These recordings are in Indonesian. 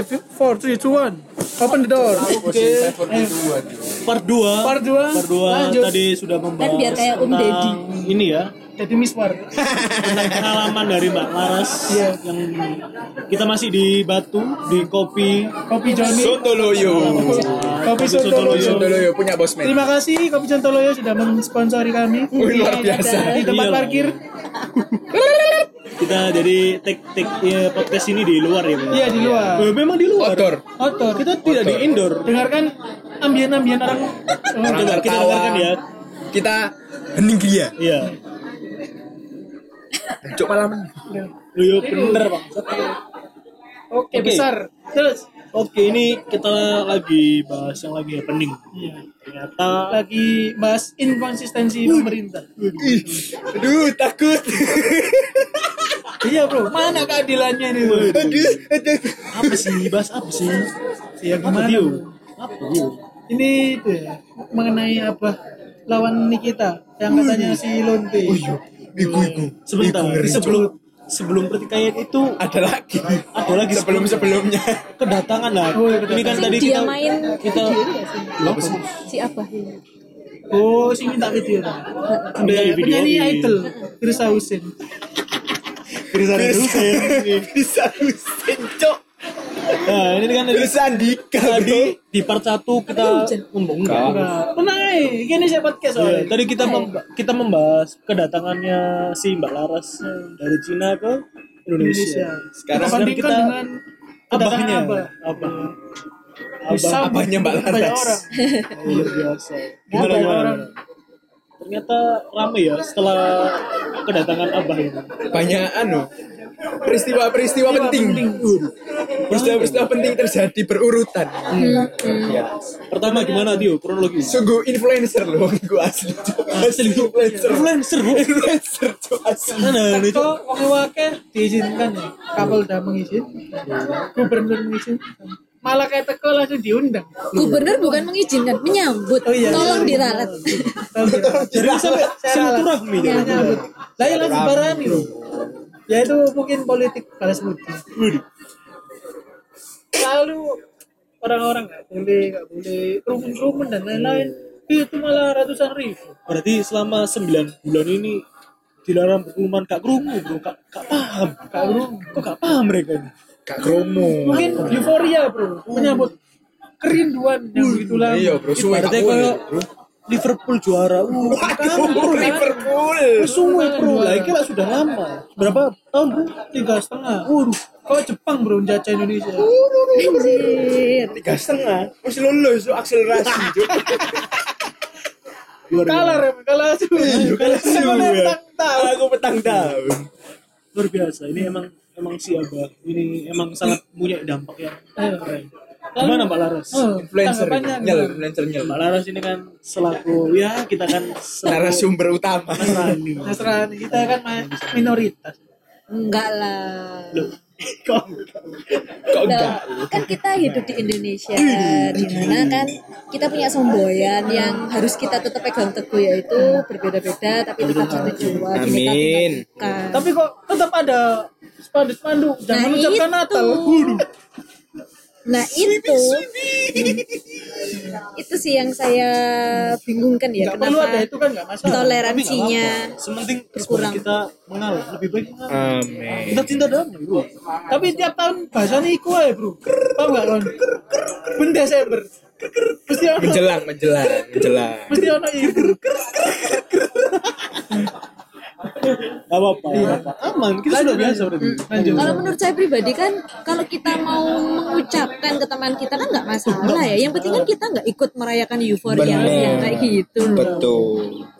4, 3, 2, 1 Open the door. Oke Part 2 Part 2 Part 2 Lanjut. tadi sudah membahas Kan biar kayak Om Deddy. Ini ya. Jadi miswar Tentang pengalaman dari Mbak Laras Iya. Yang kita masih di Batu Di Kopi. Kopi Johnny Sontoloyo. Kopi Sontoloyo. Sontoloyo punya bosman. Terima kasih Kopi Sontoloyo sudah mensponsori kami. Wih, luar biasa. Di tempat Iya. parkir Kita jadi take take ya, podcast ini di luar ya Bang? Iya di luar. Eh, Memang di luar? Outdoor. Outdoor. Kita tidak di indoor. Dengarkan ambian-ambian orang. Orang Coba kita dengarkan ya. Kita hening dia. Iya. Cuk malam. Iya bener Bang. Oke Oke. besar. Terus Oke ini kita lagi bahas yang lagi happening. Iya. Ternyata Lagi bahas inkonsistensi pemerintah. Aduh, takut. Iya bro. Mana keadilannya ini bro? Aduh, aduh. apa sih? Bahas apa sih? Ya apa gimana? apa Tio? Ini itu ya Mengenai apa? Lawan Nikita Yang katanya si Lonte. Iku, iku. sebentar Iku Cuk. sebelum sebelum pertikaian itu Ada lagi. ada lagi Sebelum sebelumnya. kedatangan lah Oh, iya, ini kan Sing tadi dia kita main kita video ini gak sih? apa sih Si apa? Oh si minta video Ambil video Penyanyi idol Firsa Husin Firza Husein. Bisa Husin, Cuk. Nah ini kan tadi Bisa Andika, tadi di part satu kita ngomong enggak aja Gini saya podcast Iya, soalnya tadi kita mem- kita membahas kedatangannya si Mbak Laras dari Cina ke Indonesia. Indonesia Sekarang Kita dengan kedatangan abahnya, Abah abah, Bisa Abahnya Mbak banyak Laras. orang luar biasa. Gimana Banyak gimana? orang. Ternyata ramai ya setelah kedatangan abah ini. Banyak anu. Peristiwa-peristiwa penting. Peristiwa-peristiwa penting terjadi berurutan. Ya. Pertama gimana Tio? Kronologi. Sungguh influencer loh, gue asli. Asli influencer. Influencer. Influencer asli. Mana nih Cuk? Kok wong wake diizinkan ya Kapal udah mengizinkan Gubernur mengizinkan Malah kayak teko langsung diundang Gubernur bukan mengizinkan, menyambut. Oh iya. Tolong diralat. Jadi sampai silaturahmi. Lah ya langsung barani loh. Ya itu mungkin politik balas budi. Lalu orang-orang nggak boleh nggak boleh kerumun-kerumun dan lain-lain. Itu malah ratusan ribu. Berarti selama 9 bulan ini dilarang berkerumun gak kerumun bro, gak, gak paham. Gak kerumun. Kok gak paham mereka ini? Kak Kromo. Mungkin euforia bro, menyambut kerinduan yang begitu lama. Iya bro, suwe. Liverpool juara. Uh, Waduh, Liverpool. suwe bro, lah ini lah sudah lama. Berapa tahun bro? Tiga setengah. Waduh, kok Jepang bro menjajah Indonesia? Anjir. Tiga setengah. Masih lulus, akselerasi. Kalah rem, kalah su. Iya, kalah su, Aku petang tahun. Luar biasa. Ini emang emang si Abah. Ini emang sangat punya dampak yang keren. Gimana Mbak Laras? Oh, Influencer. Nyel, influencer nyel. Mbak Laras ini kan selaku ya kita kan selaku Narasumber utama. Nasrani. Nasrani kita kan minoritas. Enggak lah. Loh, kok Kok Loh, enggak? kan kita hidup di Indonesia di mana kan kita punya semboyan yang harus kita tetap pegang teguh yaitu berbeda-beda tapi tetap satu Tunggal Amin. Tapi kok tetap ada spanduk-spanduk dan Nah, mengucapkan itu. Natal. Nah itu itu sih yang saya bingungkan ya Enggak perlu ada kenapa itu kan enggak masalah. toleransinya sementing Berkurang. kita mengalah lebih baik mengalah. Amin. Kita cinta damai bro. Tapi tiap tahun bahasanya iku aja, Bro. Tahu enggak kan? Ben Desember. Mesti ono Menjelang, menjelang, menjelang. mesti ono iku. Gak apa-apa. apa-apa. Aman. Kita sudah biasa berarti. Lanjut. kalau menurut saya pribadi kan kalau kita mau mengucapkan ke teman kita kan nggak masalah ya yang penting kan kita nggak ikut merayakan euforia yang kayak gitu loh Betul.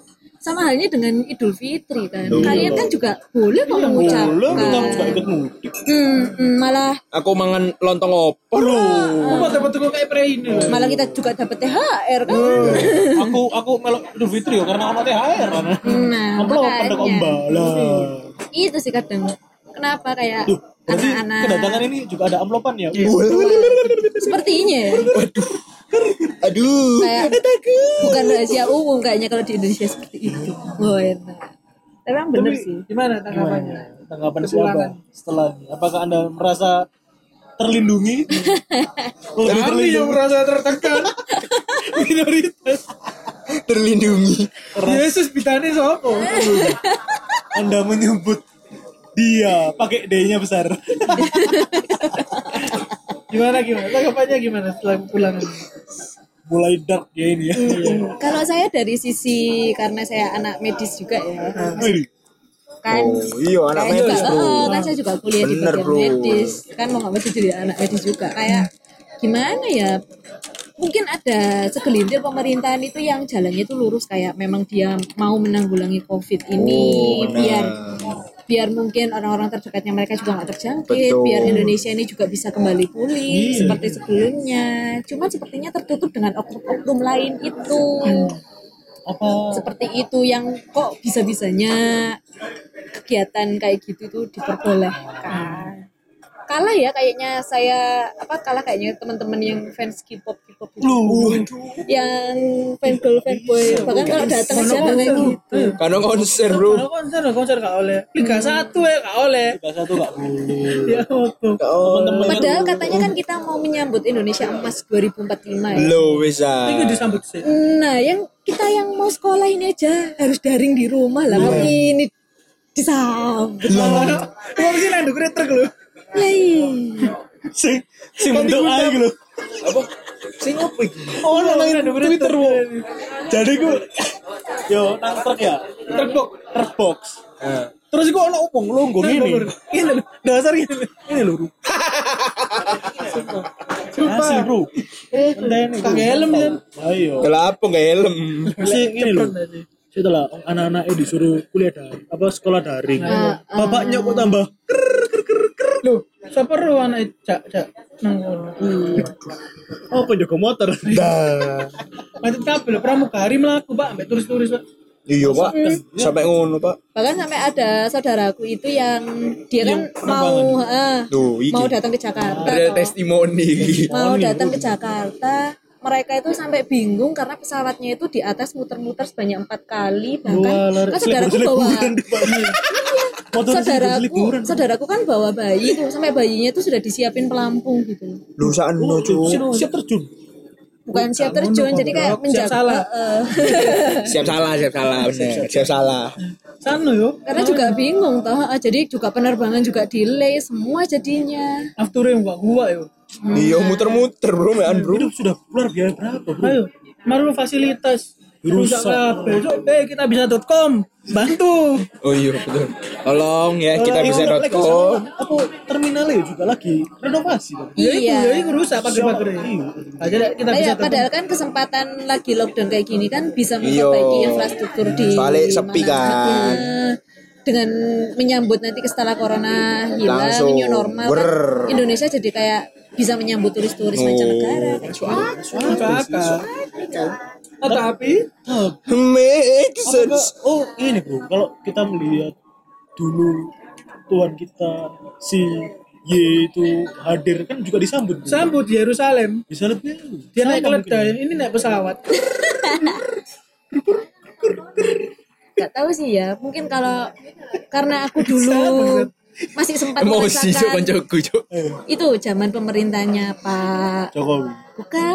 Sama halnya dengan Idul Fitri kan kalian kan juga boleh kok mengucapkan Boleh kita juga ikut mudik. Hmm, hmm, malah Aku mangan lontong opo lu. Aku mau dapat tuku kayak pre ini. loh. malah kita juga dapat THR kan aku aku melok Idul Fitri ya karena ono THR kan. nah Amplop pada makanya kombalah. itu sih kadang kenapa kayak Duh, berarti anak-anak kedatangan ini juga ada amplopan ya? sepertinya ya Aduh. kayak bukan rahasia umum kayaknya kalau di Indonesia seperti itu oh enak tapi emang bener Tapi- sih Gimana tanggapannya? Tanggapan Kepulangan. siapa setelah ini? Apakah anda merasa terlindungi lebih Kami yang terlindungi merasa tertekan. Minoritas. terlindungi Yesus bitane sopo? anda menyebut dia pakai D-nya besar Gimana gimana? Tanggapannya gimana setelah pulang ini? mulai dark ya ini ya. Kalau saya dari sisi karena saya anak medis juga ya, Wih, kan oh iya anak Saya juga, medis bro oh, kan saya juga kuliah di Bener, bagian bro. medis. Kan mau nggak mau jadi anak medis juga. Kayak gimana ya? Mungkin ada segelintir pemerintahan itu yang jalannya itu lurus. Kayak memang dia mau menanggulangi covid ini Oh, biar biar mungkin orang-orang terdekatnya mereka juga nggak terjangkit Betul. biar Indonesia ini juga bisa kembali pulih seperti sebelumnya. Cuma sepertinya tertutup dengan oknum-oknum lain itu. Apa? Seperti itu yang kok bisa-bisanya kegiatan kayak gitu tuh diperbolehkan kalah ya kayaknya saya apa kalah kayaknya teman-teman yang fans K-pop K-pop gitu. yang fan girl fan boy bahkan kalau datang aja nggak kayak gitu. Karena konser bro. Kalau konser, konser gak oleh. Liga satu ya gak oleh. kita satu gak boleh. Ya oh padahal katanya kan kita mau menyambut Indonesia emas 2045 ya. Lo bisa. Ini disambut sih. nah yang kita yang mau sekolah ini aja harus daring di rumah lah. Kok ini disambut. Kamu sih nanduk truk lu. Iya. sing sing bentuk aja gitu. Apa? Sing apa iki oh nang nang Twitter bu jadi gue yo nang truk ya. Truk box. Truk box. Nah. terus gue ono opong longgo ini Ini lho, dasar gini. ini lho asli bro Entah ini, bro. Kagak helm ya. ayo kalau apa nggak helm? Masih ini loh setelah anak-anaknya disuruh kuliah daring apa sekolah daring. Bapaknya kok tambah Loh, siapa anak cak cak nang kono. apa jago motor? Dah Mantep kabeh lho pramugari mlaku, Pak, ambek turis-turis, Pak. iya pak. Sampai ngono pak. Bahkan sampai ada saudaraku itu yang dia kan mau ah, Tuh, iki. mau datang ke Jakarta ada testimoni. Mau datang ke Jakarta. Mereka itu sampai bingung karena pesawatnya itu di atas muter-muter sebanyak empat kali. Bahkan Walah, kan saudaraku bawa saudaraku saudaraku kan bawa bayi tuh sampai bayinya itu sudah disiapin pelampung gitu. Lu saan no Siap- siap terjun. Bukan siap terjun jadi kayak Siap menjaga salah. eh, siap salah siap salah bener. Siap salah. Sana yo. karena juga bingung toh ah, jadi juga penerbangan juga delay semua jadinya. Afture yang gak gua yo. iya muter-muter bro man bro. Itu sudah luar biaya berapa bro? Ayo, maru fasilitas rusak kabeh. Cok, eh kita bisa.com. Bantu. oh iya betul tolong ya kita bisa like, com apa terminalnya juga lagi renovasi kan Ya itu, Iya. ya itu rusak pagar-pagar. Aja deh, kita Nah, bisa ya, padahal kan kesempatan lagi lockdown kayak gini kan bisa memperbaiki Iya. infrastruktur di Soalnya sepi mana. kan. Dengan menyambut nanti setelah corona hilang Langsung, new normal kan Indonesia jadi kayak bisa menyambut turis-turis Oh. mancanegara kayak gitu. Kakak. Oh, tapi make sense oh ini bro kalau kita melihat dulu Tuhan kita si Y itu hadir kan juga disambut bro. sambut di Yerusalem. bisa lebih Dia naik keledai, ini naik pesawat. Gak tahu sih ya mungkin kalau karena aku dulu masih sempat emosi merasakan itu zaman pemerintahnya Pak Jokowi. Bukan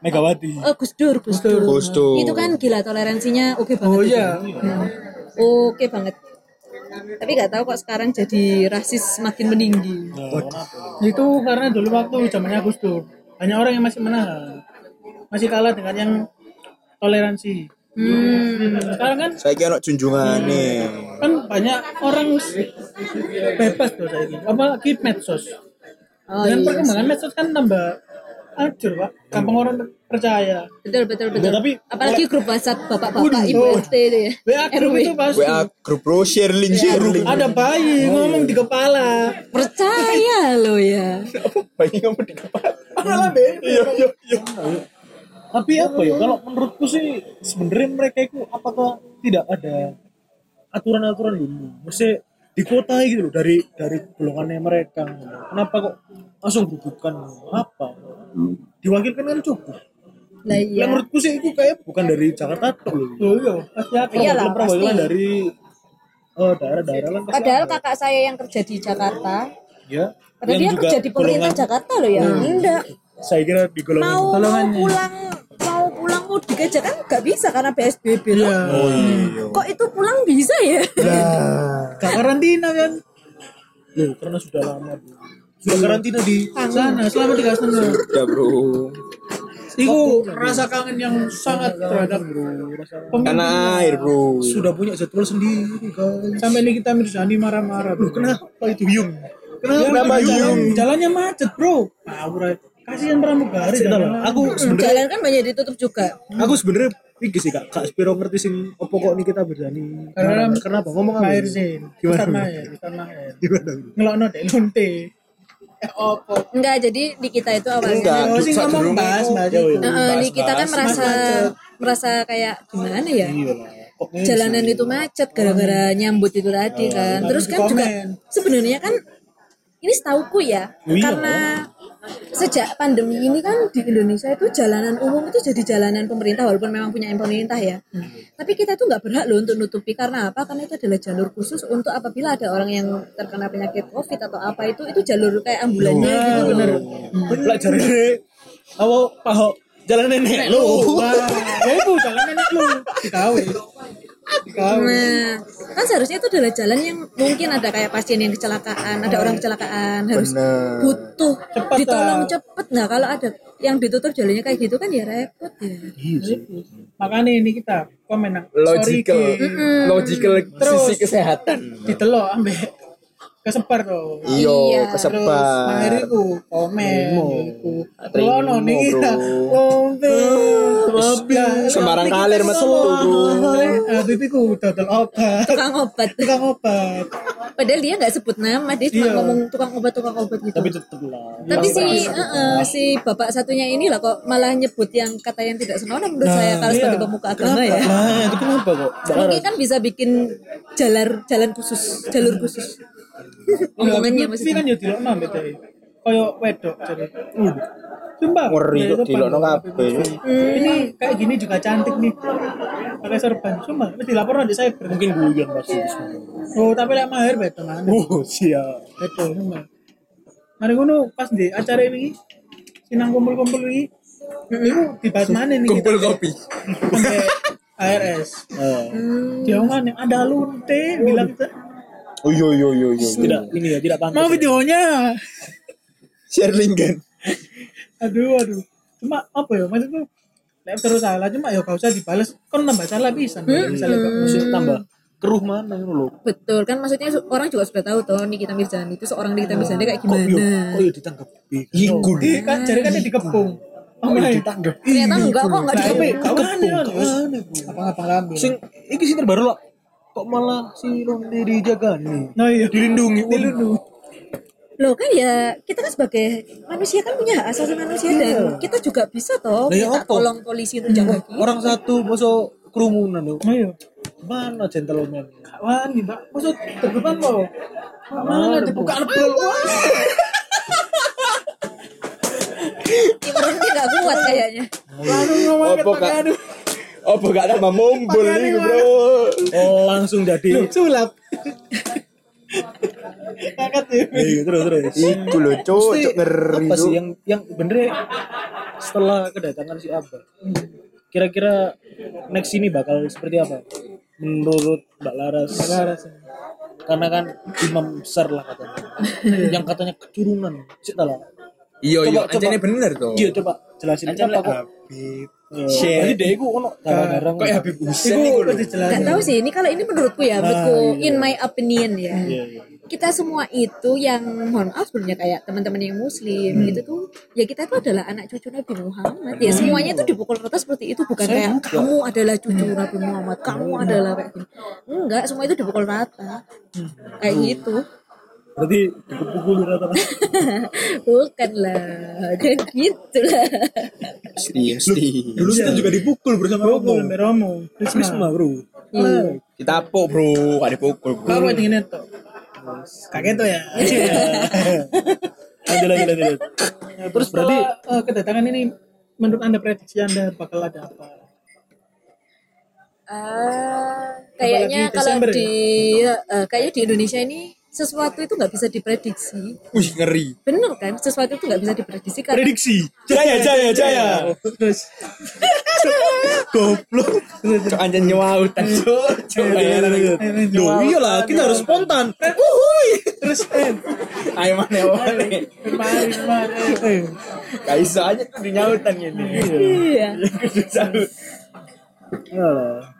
Megawati Oh, Gus Dur, Gus Dur. Gus Dur. Itu kan gila toleransinya oke banget. Oh iya. Hmm. Oke banget. Tapi nggak tahu kok sekarang jadi rasis semakin meninggi. Nah, kenapa? Itu karena dulu waktu zamannya Gus Dur. Banyak orang yang masih menahan. Masih kalah dengan yang toleransi. Hmm. Sekarang kan saya kira anak junjungan nih kan banyak orang bebas tuh saya ini. Apalagi medsos. Oh Dengan iya. perkembangan medsos kan tambah acur pak. Gampang orang percaya. Betul betul betul. tapi- Apalagi grup WhatsApp bapak-bapak ibu RT itu ya. WA grup itu pasti. WA grup bro share link share link Ada bayi ngomong di kepala. Percaya lo ya. bayi kamu di kepala Malah bebas. iya iya iya tapi apa ya kalau menurutku sih sebenarnya mereka itu apakah tidak ada aturan-aturan dulu mesti dikuotai gitu loh dari dari golongannya mereka kenapa kok langsung bukan apa diwakilkan kan cukup Lah iya. yang menurutku sih itu kayak bukan dari Jakarta tok loh Oh iya, pasti ada. Iyalah, perwakilan pasti. dari eh, daerah-daerah lain pasti Padahal ada. kakak saya yang kerja di Jakarta ya Padahal dia yang kerja di pemerintah golongan- Jakarta loh ya. Enggak. saya kira di golongan Mau mau pulang mudik aja kan nggak bisa karena PSBB loh. Iya. Oh iya. Kok itu pulang bisa ya? Gak karantina kan? Loh, karena sudah lama Bu. sudah karantina di Sana selama tiga setengah. Udah bro. Iku rasa kangen yang sangat terhadap pemimpin. Karena air bro. sudah punya jadwal sendiri guys Sampai ini kita Mirzani marah-marah. Bro, kenapa itu Yung Kenapa, Kenapa jalan, Yung? jalannya macet, Bro? Aja. Kasihan pramugari. Lah, aku sebenarnya jalan kan banyak ditutup juga. aku sebenarnya iki sih kak kak Spiro ngerti sing opo kok nih kita berani Karena kenapa ngomong apa Mahir Zain. Gimana? Ustaz Mahir. gimana Ngelokno dek lonte. Eh opo? Enggak, jadi di kita itu awalnya Enggak. Oh, ngomong bahas. Eh, eh, di kita kan merasa merasa kayak gimana ya? iya? Jalanan itu macet gara-gara nyambut itu tadi kan. Terus kan juga sebenarnya kan ini setauku ya, Oh iya. karena sejak pandemi ini kan di Indonesia itu jalanan umum itu jadi jalanan pemerintah walaupun memang punya pemerintah ya. Tapi kita itu nggak berhak loh untuk nutupi karena apa? Karena itu adalah jalur khusus untuk apabila ada orang yang terkena penyakit COVID atau apa itu itu jalur kayak ambulannya gitu loh. bener lah jare apa pahok jalan nenek lu ya itu jalan nenek lu. Dikawin. Nah, kan seharusnya itu adalah jalan yang mungkin ada kayak pasien yang kecelakaan, ada orang kecelakaan harus Bener. butuh Cepat ditolong lah. cepet. Nah, kalau ada yang ditutup jalannya kayak gitu kan ya repot ya. Makanya ini kita komen nang. Logical. Sorry, Ki. Logical Terus. sisi kesehatan. Ditelok ambek kesebar tuh. Iyo, Iya. Terus kesebar. Mahir iku komen iku. Terima, Lono niki. Lah, Sembarang kalir metu, ngomong. bro. Habib iku dodol obat. Tukang obat. Tukang obat. Padahal dia nggak sebut nama, dia cuma Iya. ngomong tukang obat tukang obat gitu. tapi tetep lah Tapi si eh, eh, si bapak satunya ini lah kok malah nyebut yang kata yang tidak senonoh menurut saya kalau sebagai iya. pemuka agama ya. nah itu kenapa kok Mungkin kan bisa bikin jalan jalan khusus, jalur khusus. Omongannya Tapi maksudnya. kan ya dilokno dhewe. Kaya wedok jadi. Sumpah. Ngeri ya, kok dilokno kabeh. Ini kayak gini juga cantik nih. Pakai serban. Sumpah, ini dilaporkan di cyber. mungkin guyon pasti Oh, tapi lek mahir beto mana? oh siap Beto, sumpah. Mari ngono pas di acara ini sinang kumpul-kumpul ini itu dibahas mana nih Kumpul kopi. ARS Eh, dia mana ada lunte bilang kita Oh iya iya iya iya. tidak ini ya tidak pantas mau videonya? Share link kan. aduh aduh. Cuma apa ya maksudku? Lek terus salah cuma ya gak usah dibalas kan nambah salah bisa misalnya gak maksudnya tambah keruh mana ini loh Betul kan maksudnya su- orang juga sudah tahu toh Nikita Mirzani itu seorang Nikita Mirzani kayak kok yuk gimana. kok yuk ditangkap Iku Iya kan jadi kan dia dikepung. Oh my ditangkap. Ternyata enggak kok enggak dikepung. kawan ya apa ngapa ngambil sing iki sing terbaru lah kok malah si Ronde dijaga nih? Nah iya. Dilindungi. Dilindungi. Loh kan ya kita kan sebagai manusia kan punya hak asasi manusia dan kita juga bisa toh Lah ya minta apa? tolong polisi untuk jaga kita. orang satu masuk kerumunan loh nah iya. Mana gentleman kawan nih mbak. Maksud terdepan lo mana dibuka lebel? Imunnya nggak kuat kayaknya. lalu ngomong kak? Apa gak nama mombol Pakaian nih ini bro? oh langsung jadi. Sulap. Kakak ya iya terus terus. Iku loh cok, Mesti cok ngeri apa sih tuh. yang yang bener setelah kedatangan si Abah kira-kira next ini bakal seperti apa? Menurut Mbak Laras. Laras. karena kan imam besar lah katanya. Yang katanya keturunan. Sih lah Iya iya, Coba, coba. anjane bener tuh. iya coba jelasin Anjane kenapa kok Habib. Iya. Share. Jadi dia itu ono garang-garang Kok ya Habib lho. udah dijelasin. Gak tahu sih ini kalau ini menurutku ya, menurutku iya. in my opinion ya. Iya, iya. Kita semua itu yang mohon maaf sebenarnya kayak teman-teman yang muslim Hmm. gitu tuh ya kita itu adalah anak cucu Nabi Muhammad ya semuanya itu dipukul rata seperti itu bukan kayak kamu adalah cucu Nabi Muhammad kamu adalah kayak gini enggak semua itu dipukul rata kayak gitu berarti dipukul rata-rata bukan lah dan gitu lah mesti. dulu kita juga dipukul bersama Romo, Romo Romo, Prisma bro Iya. Kita apok bro, gak dipukul bro. Kau buat ingin itu. Kaget tuh ya. lanjut lanjut lanjut terus berarti eh, kedatangan ini menurut anda prediksi anda bakal ada apa? Ah, kayaknya kalau ya? di eh, kayaknya di Indonesia ini sesuatu itu nggak bisa diprediksi. Wih, ngeri. Bener kan? Sesuatu itu nggak bisa diprediksi karena prediksi Jaya, jaya, jaya. terus goblok Cok anjir nyewautan, cok. Cok bayaran. Loh, iyalah kita harus spontan terus eh Ayo mana mana. kemarin kemarin eh Kaiso aja tuh di nyautan gini. iya. Iyalah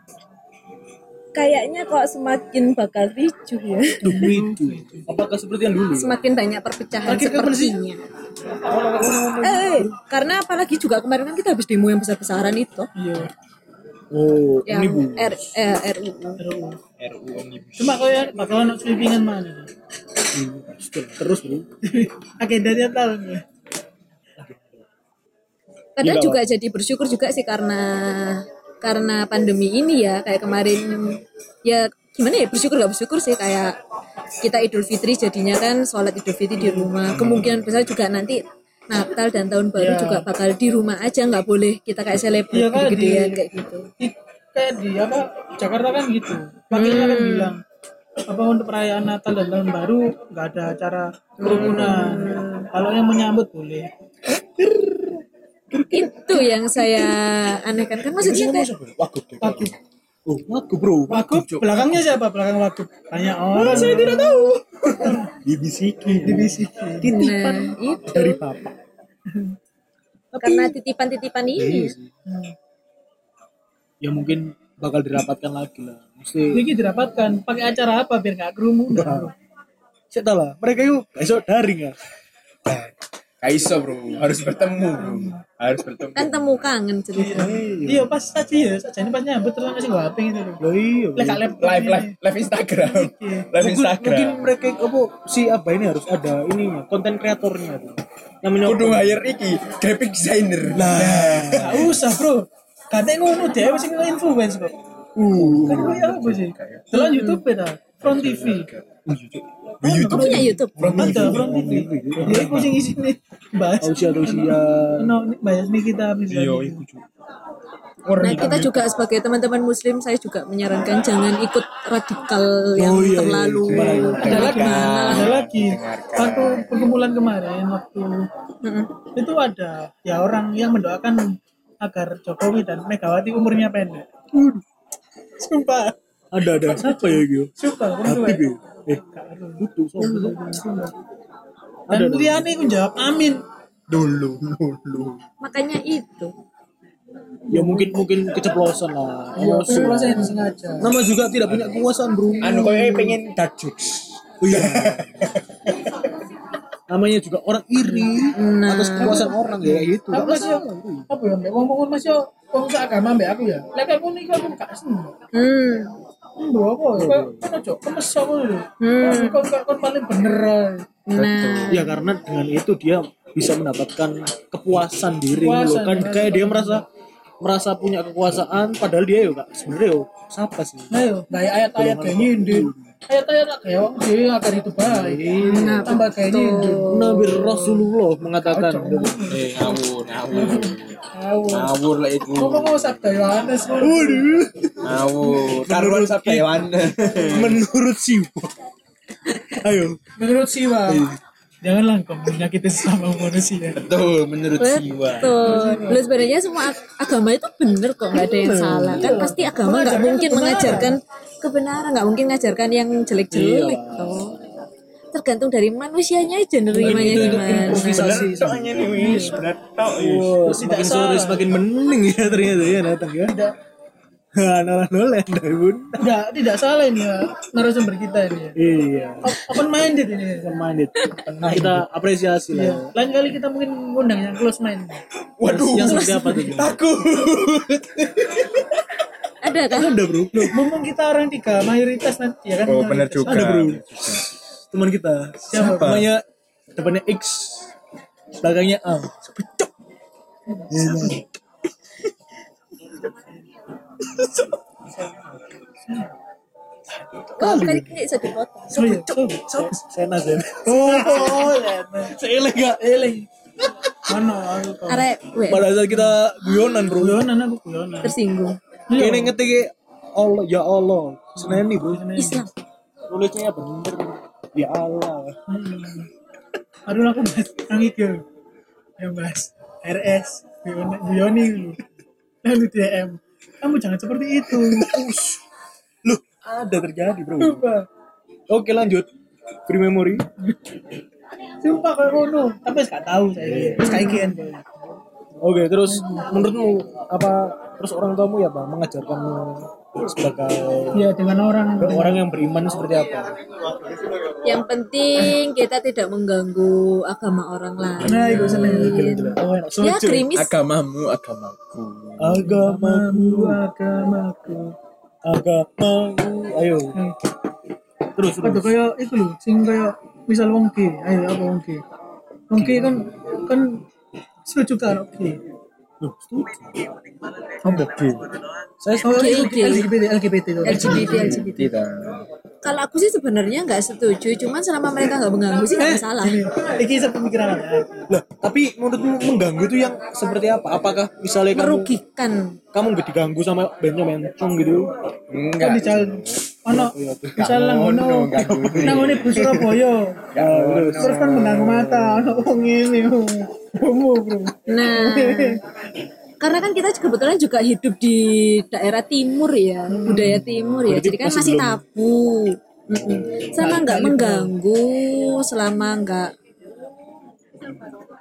Kayaknya kok semakin bakal ricuh ya. Duh, itu apakah seperti yang dulu Semakin banyak perpecahan sih? sepertinya. Eh, karena apalagi juga kemarin kan kita habis demo yang besar-besaran itu. iya oh Yang ini bu R, eh, RUU. RUU. RU Omnibus. cuma kayak bakalan sweepingan mana terus bro agenda tiap tahun ya Kadang Iya. juga jadi bersyukur juga sih karena karena pandemi ini ya kayak kemarin ya gimana ya bersyukur gak bersyukur sih kayak kita Idul Fitri jadinya kan sholat Idul Fitri di rumah. Kemungkinan besar juga nanti Natal dan tahun baru Iya. juga bakal di rumah aja nggak boleh kita kayak selebriti Iya, kan, gedean kayak gitu. Di- kayak di apa Jakarta kan gitu. Makanya kan bilang apa untuk perayaan Natal dan tahun baru nggak ada acara kerumunan. Kalau yang menyambut boleh itu yang saya anehkan. Kan maksudnya kayak Wagub. deh. Wagub. Oh bro Wagub belakangnya siapa? Belakang Wagub. Banyak orang. Saya tidak tahu. Dibisiki dibisiki nah, itu. Dari bapak. Karena titipan-titipan Iya ini. Sih. ya mungkin bakal dirapatkan lagi lah. Mesti ini dirapatkan. Pakai acara apa biar nggak kerumunan? Saya tahu lah? Mereka yuk. Besok daring ya. Kaiso bro, harus bertemu bro, harus bertemu. kan temu kangen cerita. Iya pas tadi ya saja ini pas nyambut terus ngasih gua HP gitu loh iya Lah, laptop Live ini. live live Instagram, live mungkin, Instagram. mungkin mereka apa si apa ini harus ada ininya konten kreatornya tuh. Namanya Kudu hire iki graphic designer. Gak usah bro. Katanya ngono deh, sing influence kok. Uh. Kan gue apa sih? Dalam Youtube beda Front TV oh punya YouTube? Ada Front TV Dia aku sing isine Bahas. Tausia tausia No, bahas nih kita misalnya Iya, iku juga. Nah kita juga sebagai teman-teman muslim saya juga menyarankan jangan ikut radikal yang Oh, iya, iya. terlalu Ada lagi, ada lagi. Waktu perkumpulan kemarin Waktu itu ada ya orang yang mendoakan agar Jokowi dan Megawati umurnya pendek. Sumpah, ada ada. Siapa ya gitu sumpah. Habib ya eh itu sopo Dan liane aku jawab amin. Dulu, dulu. makanya itu ya mungkin mungkin keceplosan lah Iya, Emosi. saya sengaja. nama juga tidak punya kekuasaan bro Anu koyo pengen jokes. Oh iya. namanya juga orang iri Nah. atas kekuasaan orang ya kayak gitu Aku masih apa ya, mbak ngomong masih ngomong agama mbak aku ya. Lek aku nih aku gak seneng. hmm. Mbak apa? Kok kan ojo kemes aku lho. Hmm. Paling bener ae. nah ya karena dengan itu dia bisa mendapatkan kepuasan diri Kepuasan, loh. kan merasa- kayak dia merasa merasa punya kekuasaan padahal dia yo gak sebenarnya yo siapa sih Nah yo, kayak ayat-ayat kayak gini. Ayat-ayat kayak wong dhewe agar hidup baik. Nah, Tambah kayak gini. Nabi Rasulullah mengatakan Eh, ngawur, ngawur. Awur. Ngawur lah itu. Ngomong sabda Yohanes. waduh Ngawur. Karuan sabda hewan. menurut siwa ayo Menurut Siwa, janganlah kau menyakiti sesama manusia. Betul, menurut Siwa. betul Loh, sebenarnya semua ag- agama itu bener kok nggak ada yang salah. Kan pasti agama nggak mungkin mengajarkan kebenaran nggak mungkin mengajarkan yang jelek-jelek toh. Tergantung dari manusianya aja nerimanya gimana. Improvisasi. Soalnya nih, wis benar tok. Wah, semakin sore semakin mening ya ternyata ya datang ya. Tidak, nolah nolah dari bun tidak, tidak salah ini ya narasumber kita ini. Ya. iya Open minded ini. minded kita apresiasi Ya. lah Lain kali kita mungkin ngundang yang close mind. Waduh, yang seperti apa tuh takut. ada kan ada bro Loh, mumpung kita orang tiga mayoritas nanti ya kan. Oh, benar juga. Ada, bro. teman kita Siapa? namanya depannya X belakangnya A kan ini bisa dipotong Oh iya. Sena Sena. Seeleh gak Eling. Mana aku arek pada saat kita guyonan bro. Guyonan aku guyonan. tersinggung. Ini ngetik Allah ya Allah. Seneni bro. Islam. Tulisnya bener Ya Allah. Aduh aku bahas yang itu. Yang bahas RS Bioni dulu lalu DM kamu jangan seperti itu Loh, ada terjadi, Bro. sumpah Oke, lanjut. Free memory. sumpah kayak ngono tapi gak tahu saya terus kayak Oke, terus menurutmu apa terus orang tuamu ya, Bang, mengajarkanmu sebagai ya dengan orang orang yang beriman seperti apa? Yang penting kita tidak mengganggu agama orang lain. nah itu seneng Oh. Ya krimis. Agamamu, agamaku. Agamamu, agamaku agamamu. Ayo. Terus, terus. kayak itu loh sing kayak misal wong G ayo apa wong G wong G kan kan setuju kan oke Loh? Saya oh. LGBT LGBT LGBT LGBT. Tidak. Kalau aku sih sebenarnya nggak setuju, cuman selama mereka nggak mengganggu sih nggak masalah. ini ini saya pemikiran Lah, tapi menurutmu mengganggu itu yang seperti apa? Apakah misalnya kamu Merugikan. kamu nggak diganggu sama bandnya mencung gitu? kan Enggak. di jalan ono misal nang ngono. Gak ngono, nang ngono bus Surabaya. Terus kan mengganggu mata ono wong ini homo bro. Nah, karena kan kita kebetulan juga hidup di daerah timur ya, budaya timur ya, Berarti jadi kan masih masih belum- tabu. Selama nggak mengganggu, selama nggak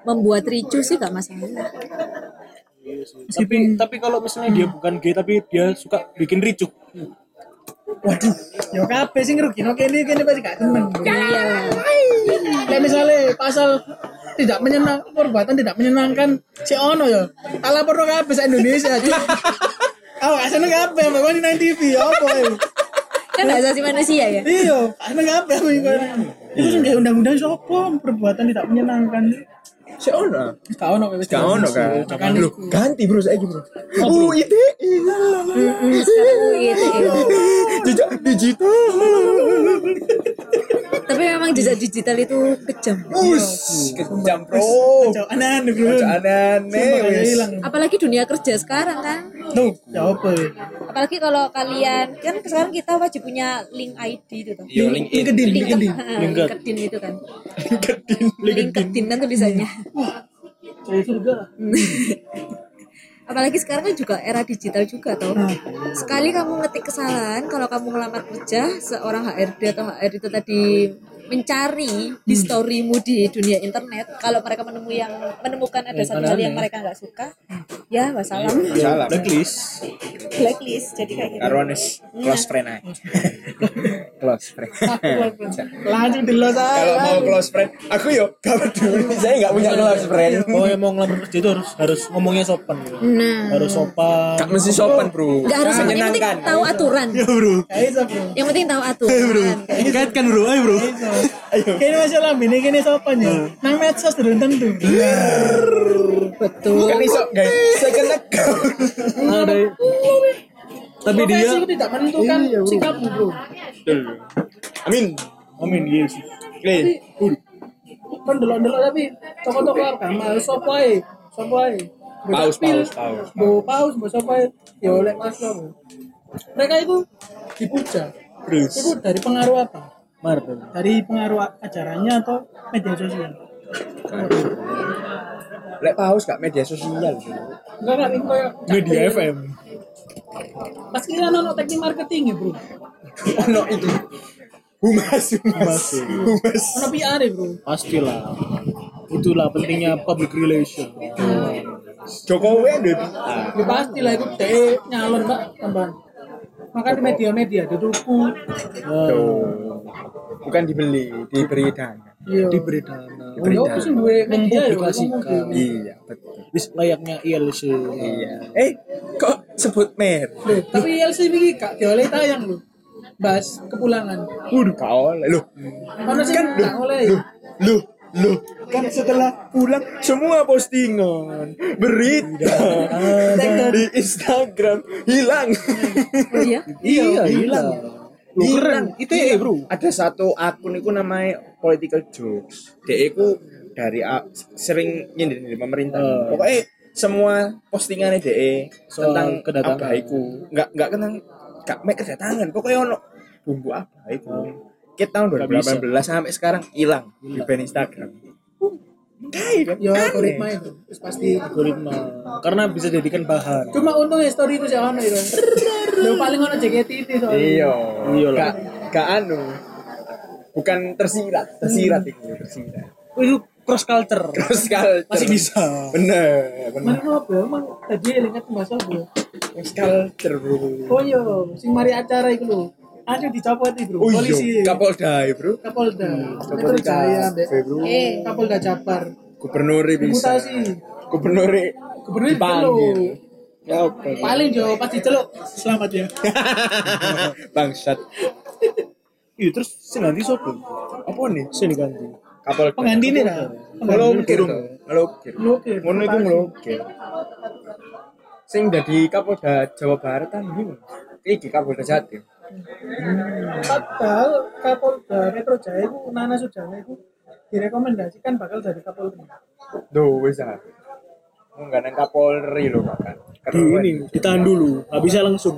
membuat ricu sih nggak masalah. Tapi tapi kalau misalnya dia bukan gay tapi dia suka bikin ricuh. Waduh yo kabeh sing ngrugino kene kene pasti gak seneng. Iya. Kayak misalnya pasal tidak menyenang perbuatan tidak menyenangkan si ono ya. Tak laporno kabeh sa Indonesia. Aku gak seneng kabeh mbak di nang TV apa ya. Kan hak asasi manusia ya. Iya, gak seneng kabeh aku. Itu sing gawe undang-undang sapa perbuatan tidak menyenangkan. Si ono. Gak ono wis. Gak ono kan. Loh, ganti bro saya bro. Oh, itu Sekarang gitu, ya. jejak digital. Tapi memang jejak digital itu kejam. Us, kejam bro. Aneh-aneh bro. Hilang. Apalagi dunia kerja sekarang kan. Tuh, ya apa? Apalagi kalau kalian kan sekarang kita wajib punya link ID itu tuh. Yo LinkedIn. LinkedIn, Link LinkedIn. LinkedIn itu kan. LinkedIn kan tulisannya. Saya surga. Apalagi sekarang kan juga era digital juga toh. Sekali kamu ngetik kesalahan, kalau kamu ngelamar kerja, seorang HRD atau HR itu tadi mencari di storymu di dunia internet, kalau mereka menemui yang menemukan ada satu hal yang mereka nggak suka, ya wassalam, Salah. Blacklist. blacklist. Jadi kayak gitu. Karonis close friend aja. close friend. Langsung delos Kalau aja. mau close friend, aku yo gak peduli. Saya nggak punya close friend. Oh, yang mau ngelamar kerja itu harus harus ngomongnya sopan. Gitu. Nah, Harus sopan. Gak mesti sopan bro. nggak harus yang penting menyenangkan. tahu aturan. Ya, Bro. Yang penting tahu aturan. Ingatkan, Bro. Ayo, Bro. Kini masih lambi ini kini sopan ya. Nang medsos belum tentu. Betul. Kan iso guys. Second account. Ada. Tapi dia tidak menentukan sikapmu bro. Amin. Amin, yes. Oke. Kan delok-delok tapi toko-toko agama ae, sopo ae. Mbok Paus, paus, paus. mbok paus, mbok sopo ae. Ya oleh masuk. Mereka itu dipuja. Terus. Itu dari pengaruh apa? Marvel. Dari pengaruh acaranya atau media sosial? Lek paus gak media sosial. bro. Enggak kan itu kayak Media FM. Pas kira ono teknik marketing ya bro. Ono itu. Humas, humas, humas. Ono PR ya bro. Pastilah. Itulah pentingnya public relation. Jokowi ada. Ya pasti lah itu deh nyalon mbak tambahan. Maka di media-media dituku. Oh, Bukan dibeli, diberi dana. Iya. diberi dana. Ya apa sih duwe media ya Mempublikasikan. Iya, betul. Wis layaknya ILC. Iya. Eh, kok sebut mer? Tapi LC ini gak dioleh tayang loh. Bahas kepulangan. Waduh, kau oleh sih Kan gak oleh? Loh, loh, kan setelah pulang semua postingan berita di Instagram hilang. Oh iya. Iya, hilang. Lu keren. ITE, Bro. Ada satu akun itu namanya political jokes. Dia itu dari a- sering nyindir nyindir pemerintah. Eh. Pokoknya semua postingannya DE tentang kedatangan. Enggak enggak tentang enggak kedatangan. Pokoknya ono bumbu apa itu. Ket tahun Nggak bisa. 2018 sampai sekarang hilang di band Instagram. Kai kan? Yo algoritma itu. Terus pasti. algoritma karena bisa jadikan bahan Cuma untungnya story itu sih ono itu. Lo paling ono JKT itu soalnya. Iya. Iya lah. Gak gak anu. Bukan tersirat, tersirat itu, tersirat. Oh, itu cross culture Terus culture. masih bisa Bener, bener. Mana apa? Emang tadi ingat bahasa apa? Cross culture, Bro. Oh iya, sing mari acara itu lho. Aduh dicopot itu, bro. Oh Polisi. iya, Kapolda, ya, Bro. Kapolda. Kapolda Metro Jaya. Bro. Eh, Kapolda Jabar. Gubernur bisa. Reputasi. Gubernur Gubernur dipanggil. Ya oke. Paling jo pas diceluk. Selamat ya. Bangsat. iya terus sing ganti sopo Apa nih? sing diganti Kapolda. Pengganti nih lah. Ngelokir to. Ngelokir. Ngelokir. Ngono iku ngelokir. Sing dadi Kapolda Jawa Barat kan iki. Iki Kapolda Jatim. Padahal Kapolda Metro Jaya itu Nana Sujana itu direkomendasikan bakal jadi Kapolda. Duh, wis ah. Enggak nang Kapolri lho, Pak. di ini ditahan dulu nggak bisa langsung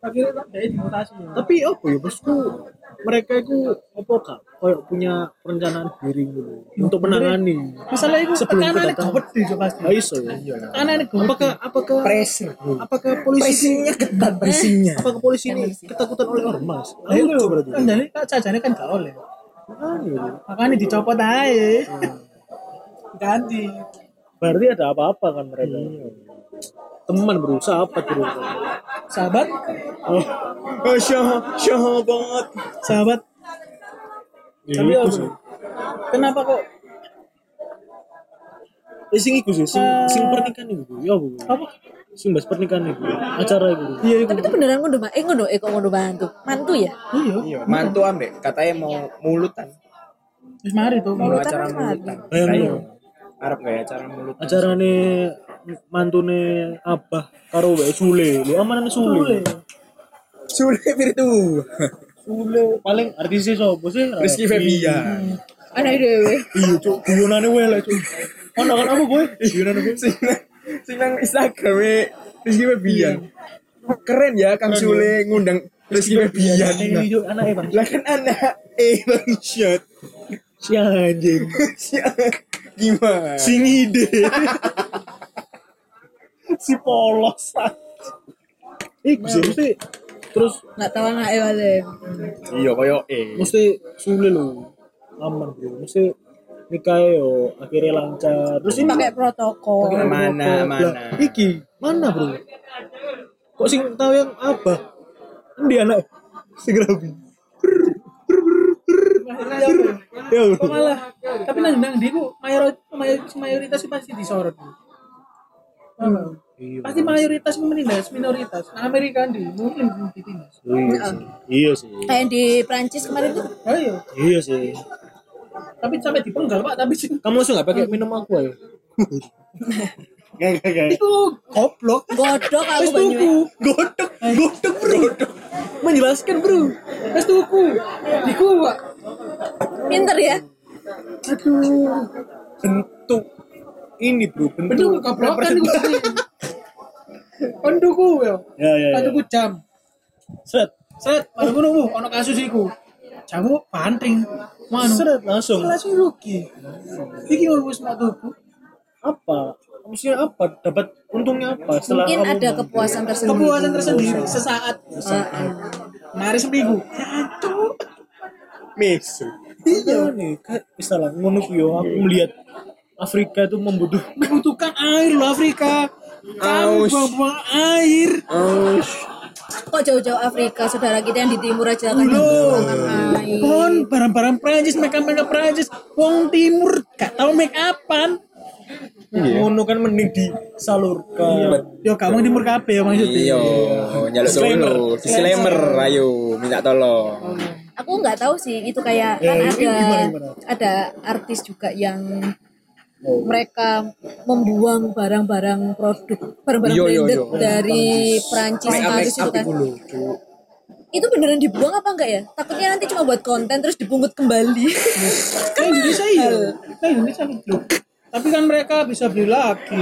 Akhirnya tak jadi dimutasi. tapi apa ya bosku mereka itu apa kak kayak punya perencanaan diri dulu untuk menangani Misalnya itu Sebelum kedatangan. gawat deh coba pasti. nggak iso ya Tekanannya gawat. apakah apakah pressure, apakah polisi Pressingnya ketat pressingnya. apakah polisi ini ketakutan oleh ormas Ayo ayo berarti kan jadi kak cajane kan gak oleh. Makanya. Makanya dicopot aja. Ganti. berarti ada apa-apa kan mereka teman bro sahabat bro Sahabat, oh Oh, syah, syah banget. sahabat. Tapi iya, apa? sih. Kenapa kok Eh, sing iku sih, sing, sing pernikahan iku. Ya, Bu. apa? Sing bahas pernikahan iku. Acara iku. Iya itu. tapi itu beneran ngono, Mak. Eh ngono, eh kok ngono mantu. Mantu ya? Iya. Iya, mantu ambek katanya mau mulutan. Wis mari tuh. Mau Mulutan acara mulutan. Ayo. Arab gak ya acara mulutan? Acarane mantune Abah karo wae Sule. Lho amanane Sule. Sule. Sule Virtu. Sule paling artisnya sapa sih? Rizky Febian. Anak dhewe. Iya, Cuk. Guyonane wae lah, Cuk. Ono kan apa, Boy? Guyonane Boy. Sing nang- sing nang Instagram Rizky Febian. Keren ya Kang Sule ngundang Rizky Febian. Ini Cuk, anake Bang. Lah kan anak eh bang shot. Si anjing. Gimana? Sing ide. si polos. Iku sih mesti terus Enggak tahu anake wale. Iya koyo eh. mesti sulit lo aman bro mesti nikah yo akhirnya lancar terus ini Pakai protokol. pakai Mana, mana? Lah, iki mana bro kok sing tahu yang apa di anak sing rabi ya malah tapi nang nang di mayoritas mayoritas pasti disorot. Iya Pasti mayoritas itu menindas minoritas. Nah Amerika di mungkin ditindas. iya sih iya sih Kayak di Prancis kemarin tuh. Ayo, iya sih tapi sampai dipenggal pak tapi sih kamu langsung nggak pakai minum aku ya Gak, gak, gak. itu goblok. Godok aku banyu. tuku. Godok, godok bro. Menjelaskan bro. Wis tuku. Diku pak. Pinter ya. Aduh. Bentuk ini bro, Betul bentuk kan. Kon tuku yo. Ya, ya, Tak ya. tuku jam. Set, Set, baru ngono ku ono kasus iku. Jamu pantring. Manu. seret langsung. Langsung rugi. Iki wis mau tuku. apa maksudnya apa dapat untungnya apa setelah Mungkin ada mampu? kepuasan tersendiri. Kepuasan tersendiri sesaat. Heeh. Mari seminggu. Aduh. Mesu. iya nih kayak misalnya ngono ku yo aku melihat Afrika itu membutuh Membutuhkan air loh Afrika. Kamu buang-buang air. Oh, Kok jauh-jauh Afrika, saudara kita yang di timur aja kan Loh. kekurangan air. Kon barang-barang Prancis, make up Prancis. Wong timur gak tau make upan. ngono kan mending disalurkan Yo kamu timur kabeh ya maksudnya. iya. Nyaluk dulu. Disclaimer, ayo minta tolong. Aku nggak tahu sih itu kayak Ya, kan ada gimana, gimana? ada artis juga yang. Mereka membuang barang-barang produk barang-barang Iya, iya, branded iya. dari Prancis Make up Paris make itu kan. Itu beneran dibuang apa enggak ya? Takutnya nanti cuma buat konten terus dipungut kembali. Kan Indonesia iya. Kan Indonesia loh. Tapi kan mereka bisa beli lagi.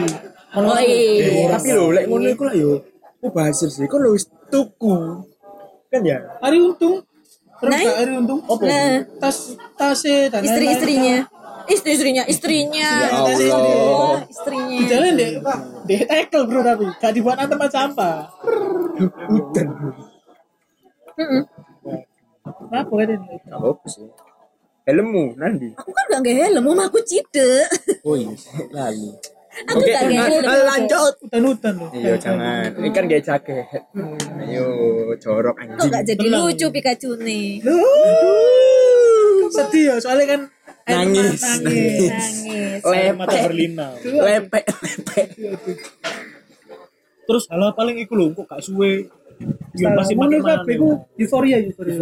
oh iya. Tapi lho, lek ngono iku lah yo. Oh, hasil sih. Kok lu wis tuku. Kan ya? Hari untung. terus Nah, gak ada untung Nah, tas tasnya dan istri-istrinya. Istri-istrinya, istrinya. Ya Allah. istrinya. jalan deh di tackle bro tapi gak dibuat tempat sampah Mm-mm. apa kan ini Apa sih? Helmmu nanti. Aku kan gak nge helm, mau aku cide. Oh iya, lalu. Aku Oke, gak helm. ah, lanjut. hutan-hutan loh Iya jangan. Ini kan gak jaket. Ayo, jorok Kok anjing. gak jadi lucu Pikachu nih? sedih ya soalnya kan Nangis. nangis Nangis. Lepek, berlinang lepek, lepek. terus hal paling iku lho kok gak suwe? Ya Salah, pasti makin kabeh ku euforia euforia.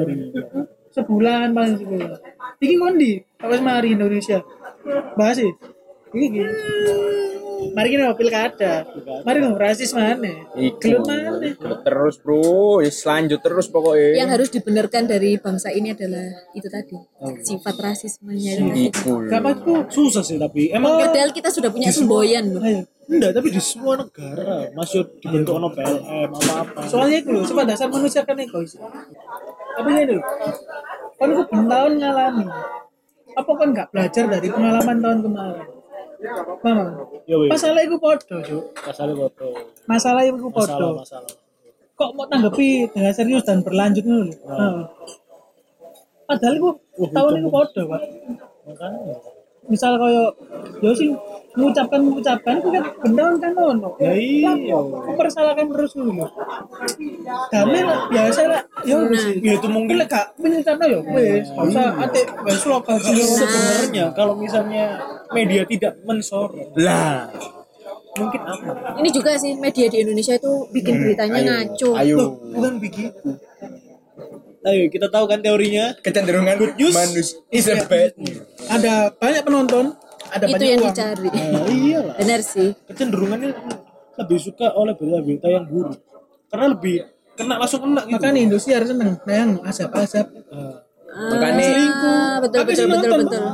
Sebulan paling sebulan. Iki ngondi? Pas mari Indonesia. Bahas sih. Iki iki. Mari kita pilkada. Mari ngomong rasis mana? Gelut mana? Gelut terus bro, ya lanjut terus pokoknya. Yang harus dibenarkan dari bangsa ini adalah itu tadi. Sifat rasismenya. Iku. gak aku susah sih tapi emang Padahal kita sudah punya semboyan loh. enggak tapi di semua negara masih dibentuk ono PLM apa apa soalnya itu loh sebab dasar manusia kan egois apa ini loh kan aku bertahun ngalami. Apa kan nggak belajar dari pengalaman tahun kemarin ya masalah itu podo Cuk. masalah foto masalah podo masalah kok mau tanggapi dengan serius dan berlanjut dulu Heeh. padahal itu tahun itu podo pak. Makanya. Misal kaya yo sing mengucapkan mengucapkan itu kan benda kan ono ya iya. Mempersalahkan terus dulu damai lah biasa lah. Ya sih. ya itu mungkin. Gak menyetan ya wes usah ate wes lokal sih sebenarnya? kalau misalnya media tidak mensorot. Lah, mungkin apa? Ini juga sih media di Indonesia itu bikin beritanya ngaco. ayo. bukan begitu ayo kita tahu kan teorinya? Kecenderungan manusia is a bad news. ada banyak penonton ada Itu banyak yang uang. dicari. nah, iyalah. Benar sih. kecenderungannya lebih suka oleh berita-berita yang buruk. Karena lebih kena langsung kena gitu. Makanya industri harus seneng. Nah yang asap asap Nah, Makanya betul Tapi betul sih betul betul.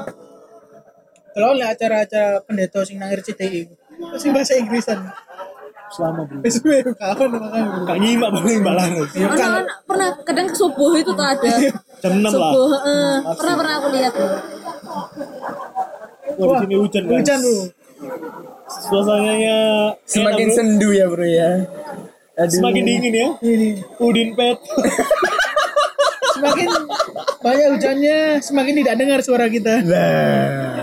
Kalau oleh acara-acara pendeta sing nang RCTI sing bahasa Inggrisan. Selama bro. Gue kawan makanya gak nyimak paling mbak Laras. Anak-anak pernah kadang subuh itu tuh ada. jam 6 lah. Subuh, eh, pernah pernah aku lihat. wah di sini hujan guys. Hujan bro. Suasananya Semakin enak, sendu ya bro ya. Aduh. semakin dingin ya. Ini Udin pet. Semakin banyak hujannya semakin tidak dengar suara kita. Lah,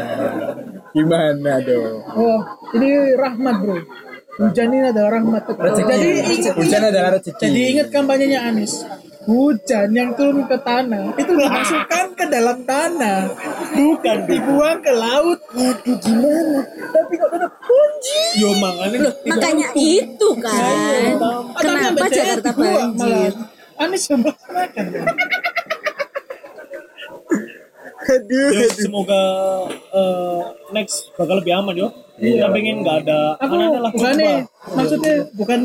gimana dong? oh ini rahmat bro hujan ini adalah rahmat jadi ingat Hujan adalah rezeki. Jadi ingat kampanyenya Anies. Hujan yang turun ke tanah itu dimasukkan ke dalam tanah, bukan dibuang ke laut. Waduh gimana? Tapi kok tetap kunci. yo makanya Makanya itu kan. Kenapa Jakarta banjir? Anies yang melaksanakan. ya, semoga eh, next bakal lebih aman yo kita pengen nggak ada Aku bukannya khotbah. maksudnya bukan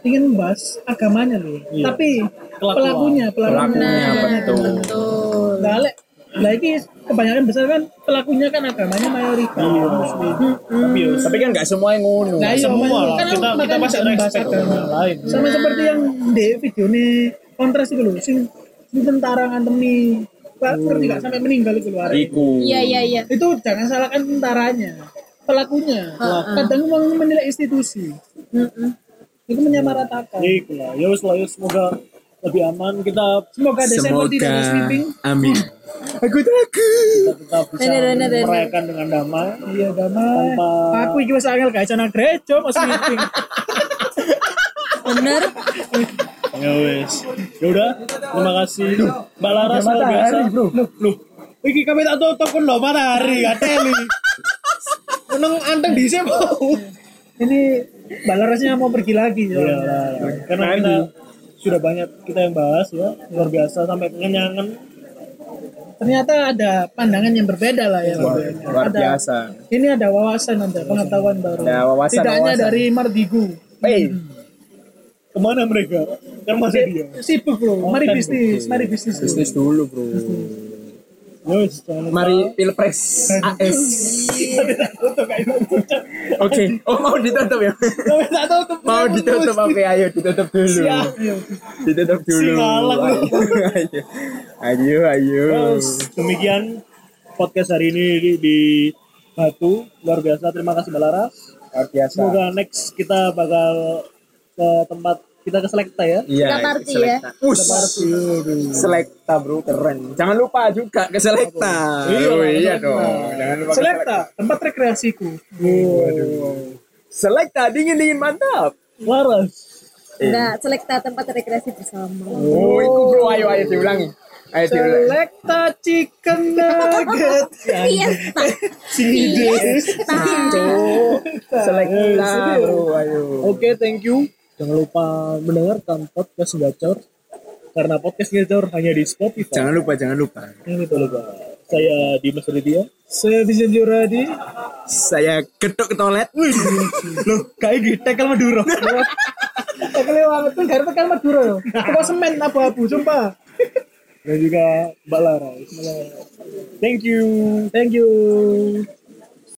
ingin membahas agamanya loh, Iya. tapi Kelakuan. pelakunya, pelakunya. Pelakunya, betul. Betul. Nah, le- lah ini kebanyakan besar kan pelakunya kan agamanya mayoritas muslim. tapi yo Tapi kan nggak semua yang ngono. Nah, iya, semua lah kan kita kita respect agama. yang lain sama seperti yang di video ini kontras itu loh sing tentara ngantemi ngerti gak sampai meninggal itu luar Iku. Iya iya iya. itu jangan salahkan tentaranya pelakunya kadang mau menilai institusi Mm-mm. itu menyamaratakan ya itu lah ya wes lah ya semoga lebih aman kita semoga Desember tidak ada sweeping Amin. Aku takut. kita tetap bisa Bener, bener, bener. merayakan dengan damai iya damai Tanpa- aku iki wis angel gak iso nang gereja mau sweeping Bener. ya wes. Ya udah terima kasih. Mbak Laras luar biasa. Bro loh iki kami tak tutup loh matahari kateli meneng anteng di mau ini balarasnya mau pergi lagi ya. lah, karena kita sudah banyak kita yang bahas ya. Luar biasa sampai kenyangan ternyata ada pandangan yang berbeda lah ya Luar Ada- biasa. ini ada wawasan ada pengetahuan baru. Ada wawasan, tidak hanya wawasan. dari Mardigu. Hey, ke mana mereka kan masih dia sibuk bro mari Konten, bisnis mari bisnis bisnis dulu bro. Mari Pilpres AS. Oke, oh mau ditutup ya? Mau ditutup oke ayo ditutup dulu. Ditutup dulu. Ayo. Ayo, demikian podcast hari ini di, di Batu. Luar biasa. Terima kasih Mbak Laras. Luar biasa. Semoga next kita bakal ke tempat kita ke Selekta ya. Iya. Kita party ya. Us. Selekta bro keren. Jangan lupa juga ke Selekta. Iya, Oh, iya dong. Jangan lupa Selekta, tempat rekreasiku. Selekta dingin dingin mantap. Laras. Enggak, selekta tempat rekreasi bersama. Oh, itu bro ayo ayo diulangi. Ayo diulangi. Selekta chicken nugget. Fiesta. Fiesta. Selekta bro ayo. Oke, thank you. Jangan lupa mendengarkan podcast Gacor. Karena podcast Gacor hanya di Spotify. Jangan lupa jangan lupa. Jangan lupa lupa. Saya Dimas Raditya. Saya Vincent Juradi. Saya getok ke toilet. Loh, kayak gitu tekel Madura. Tekele banget tuh gara tekan Madura yo. Kok semen abu-abu sumpah. Dan juga Mbak Laras. Thank you. Thank you.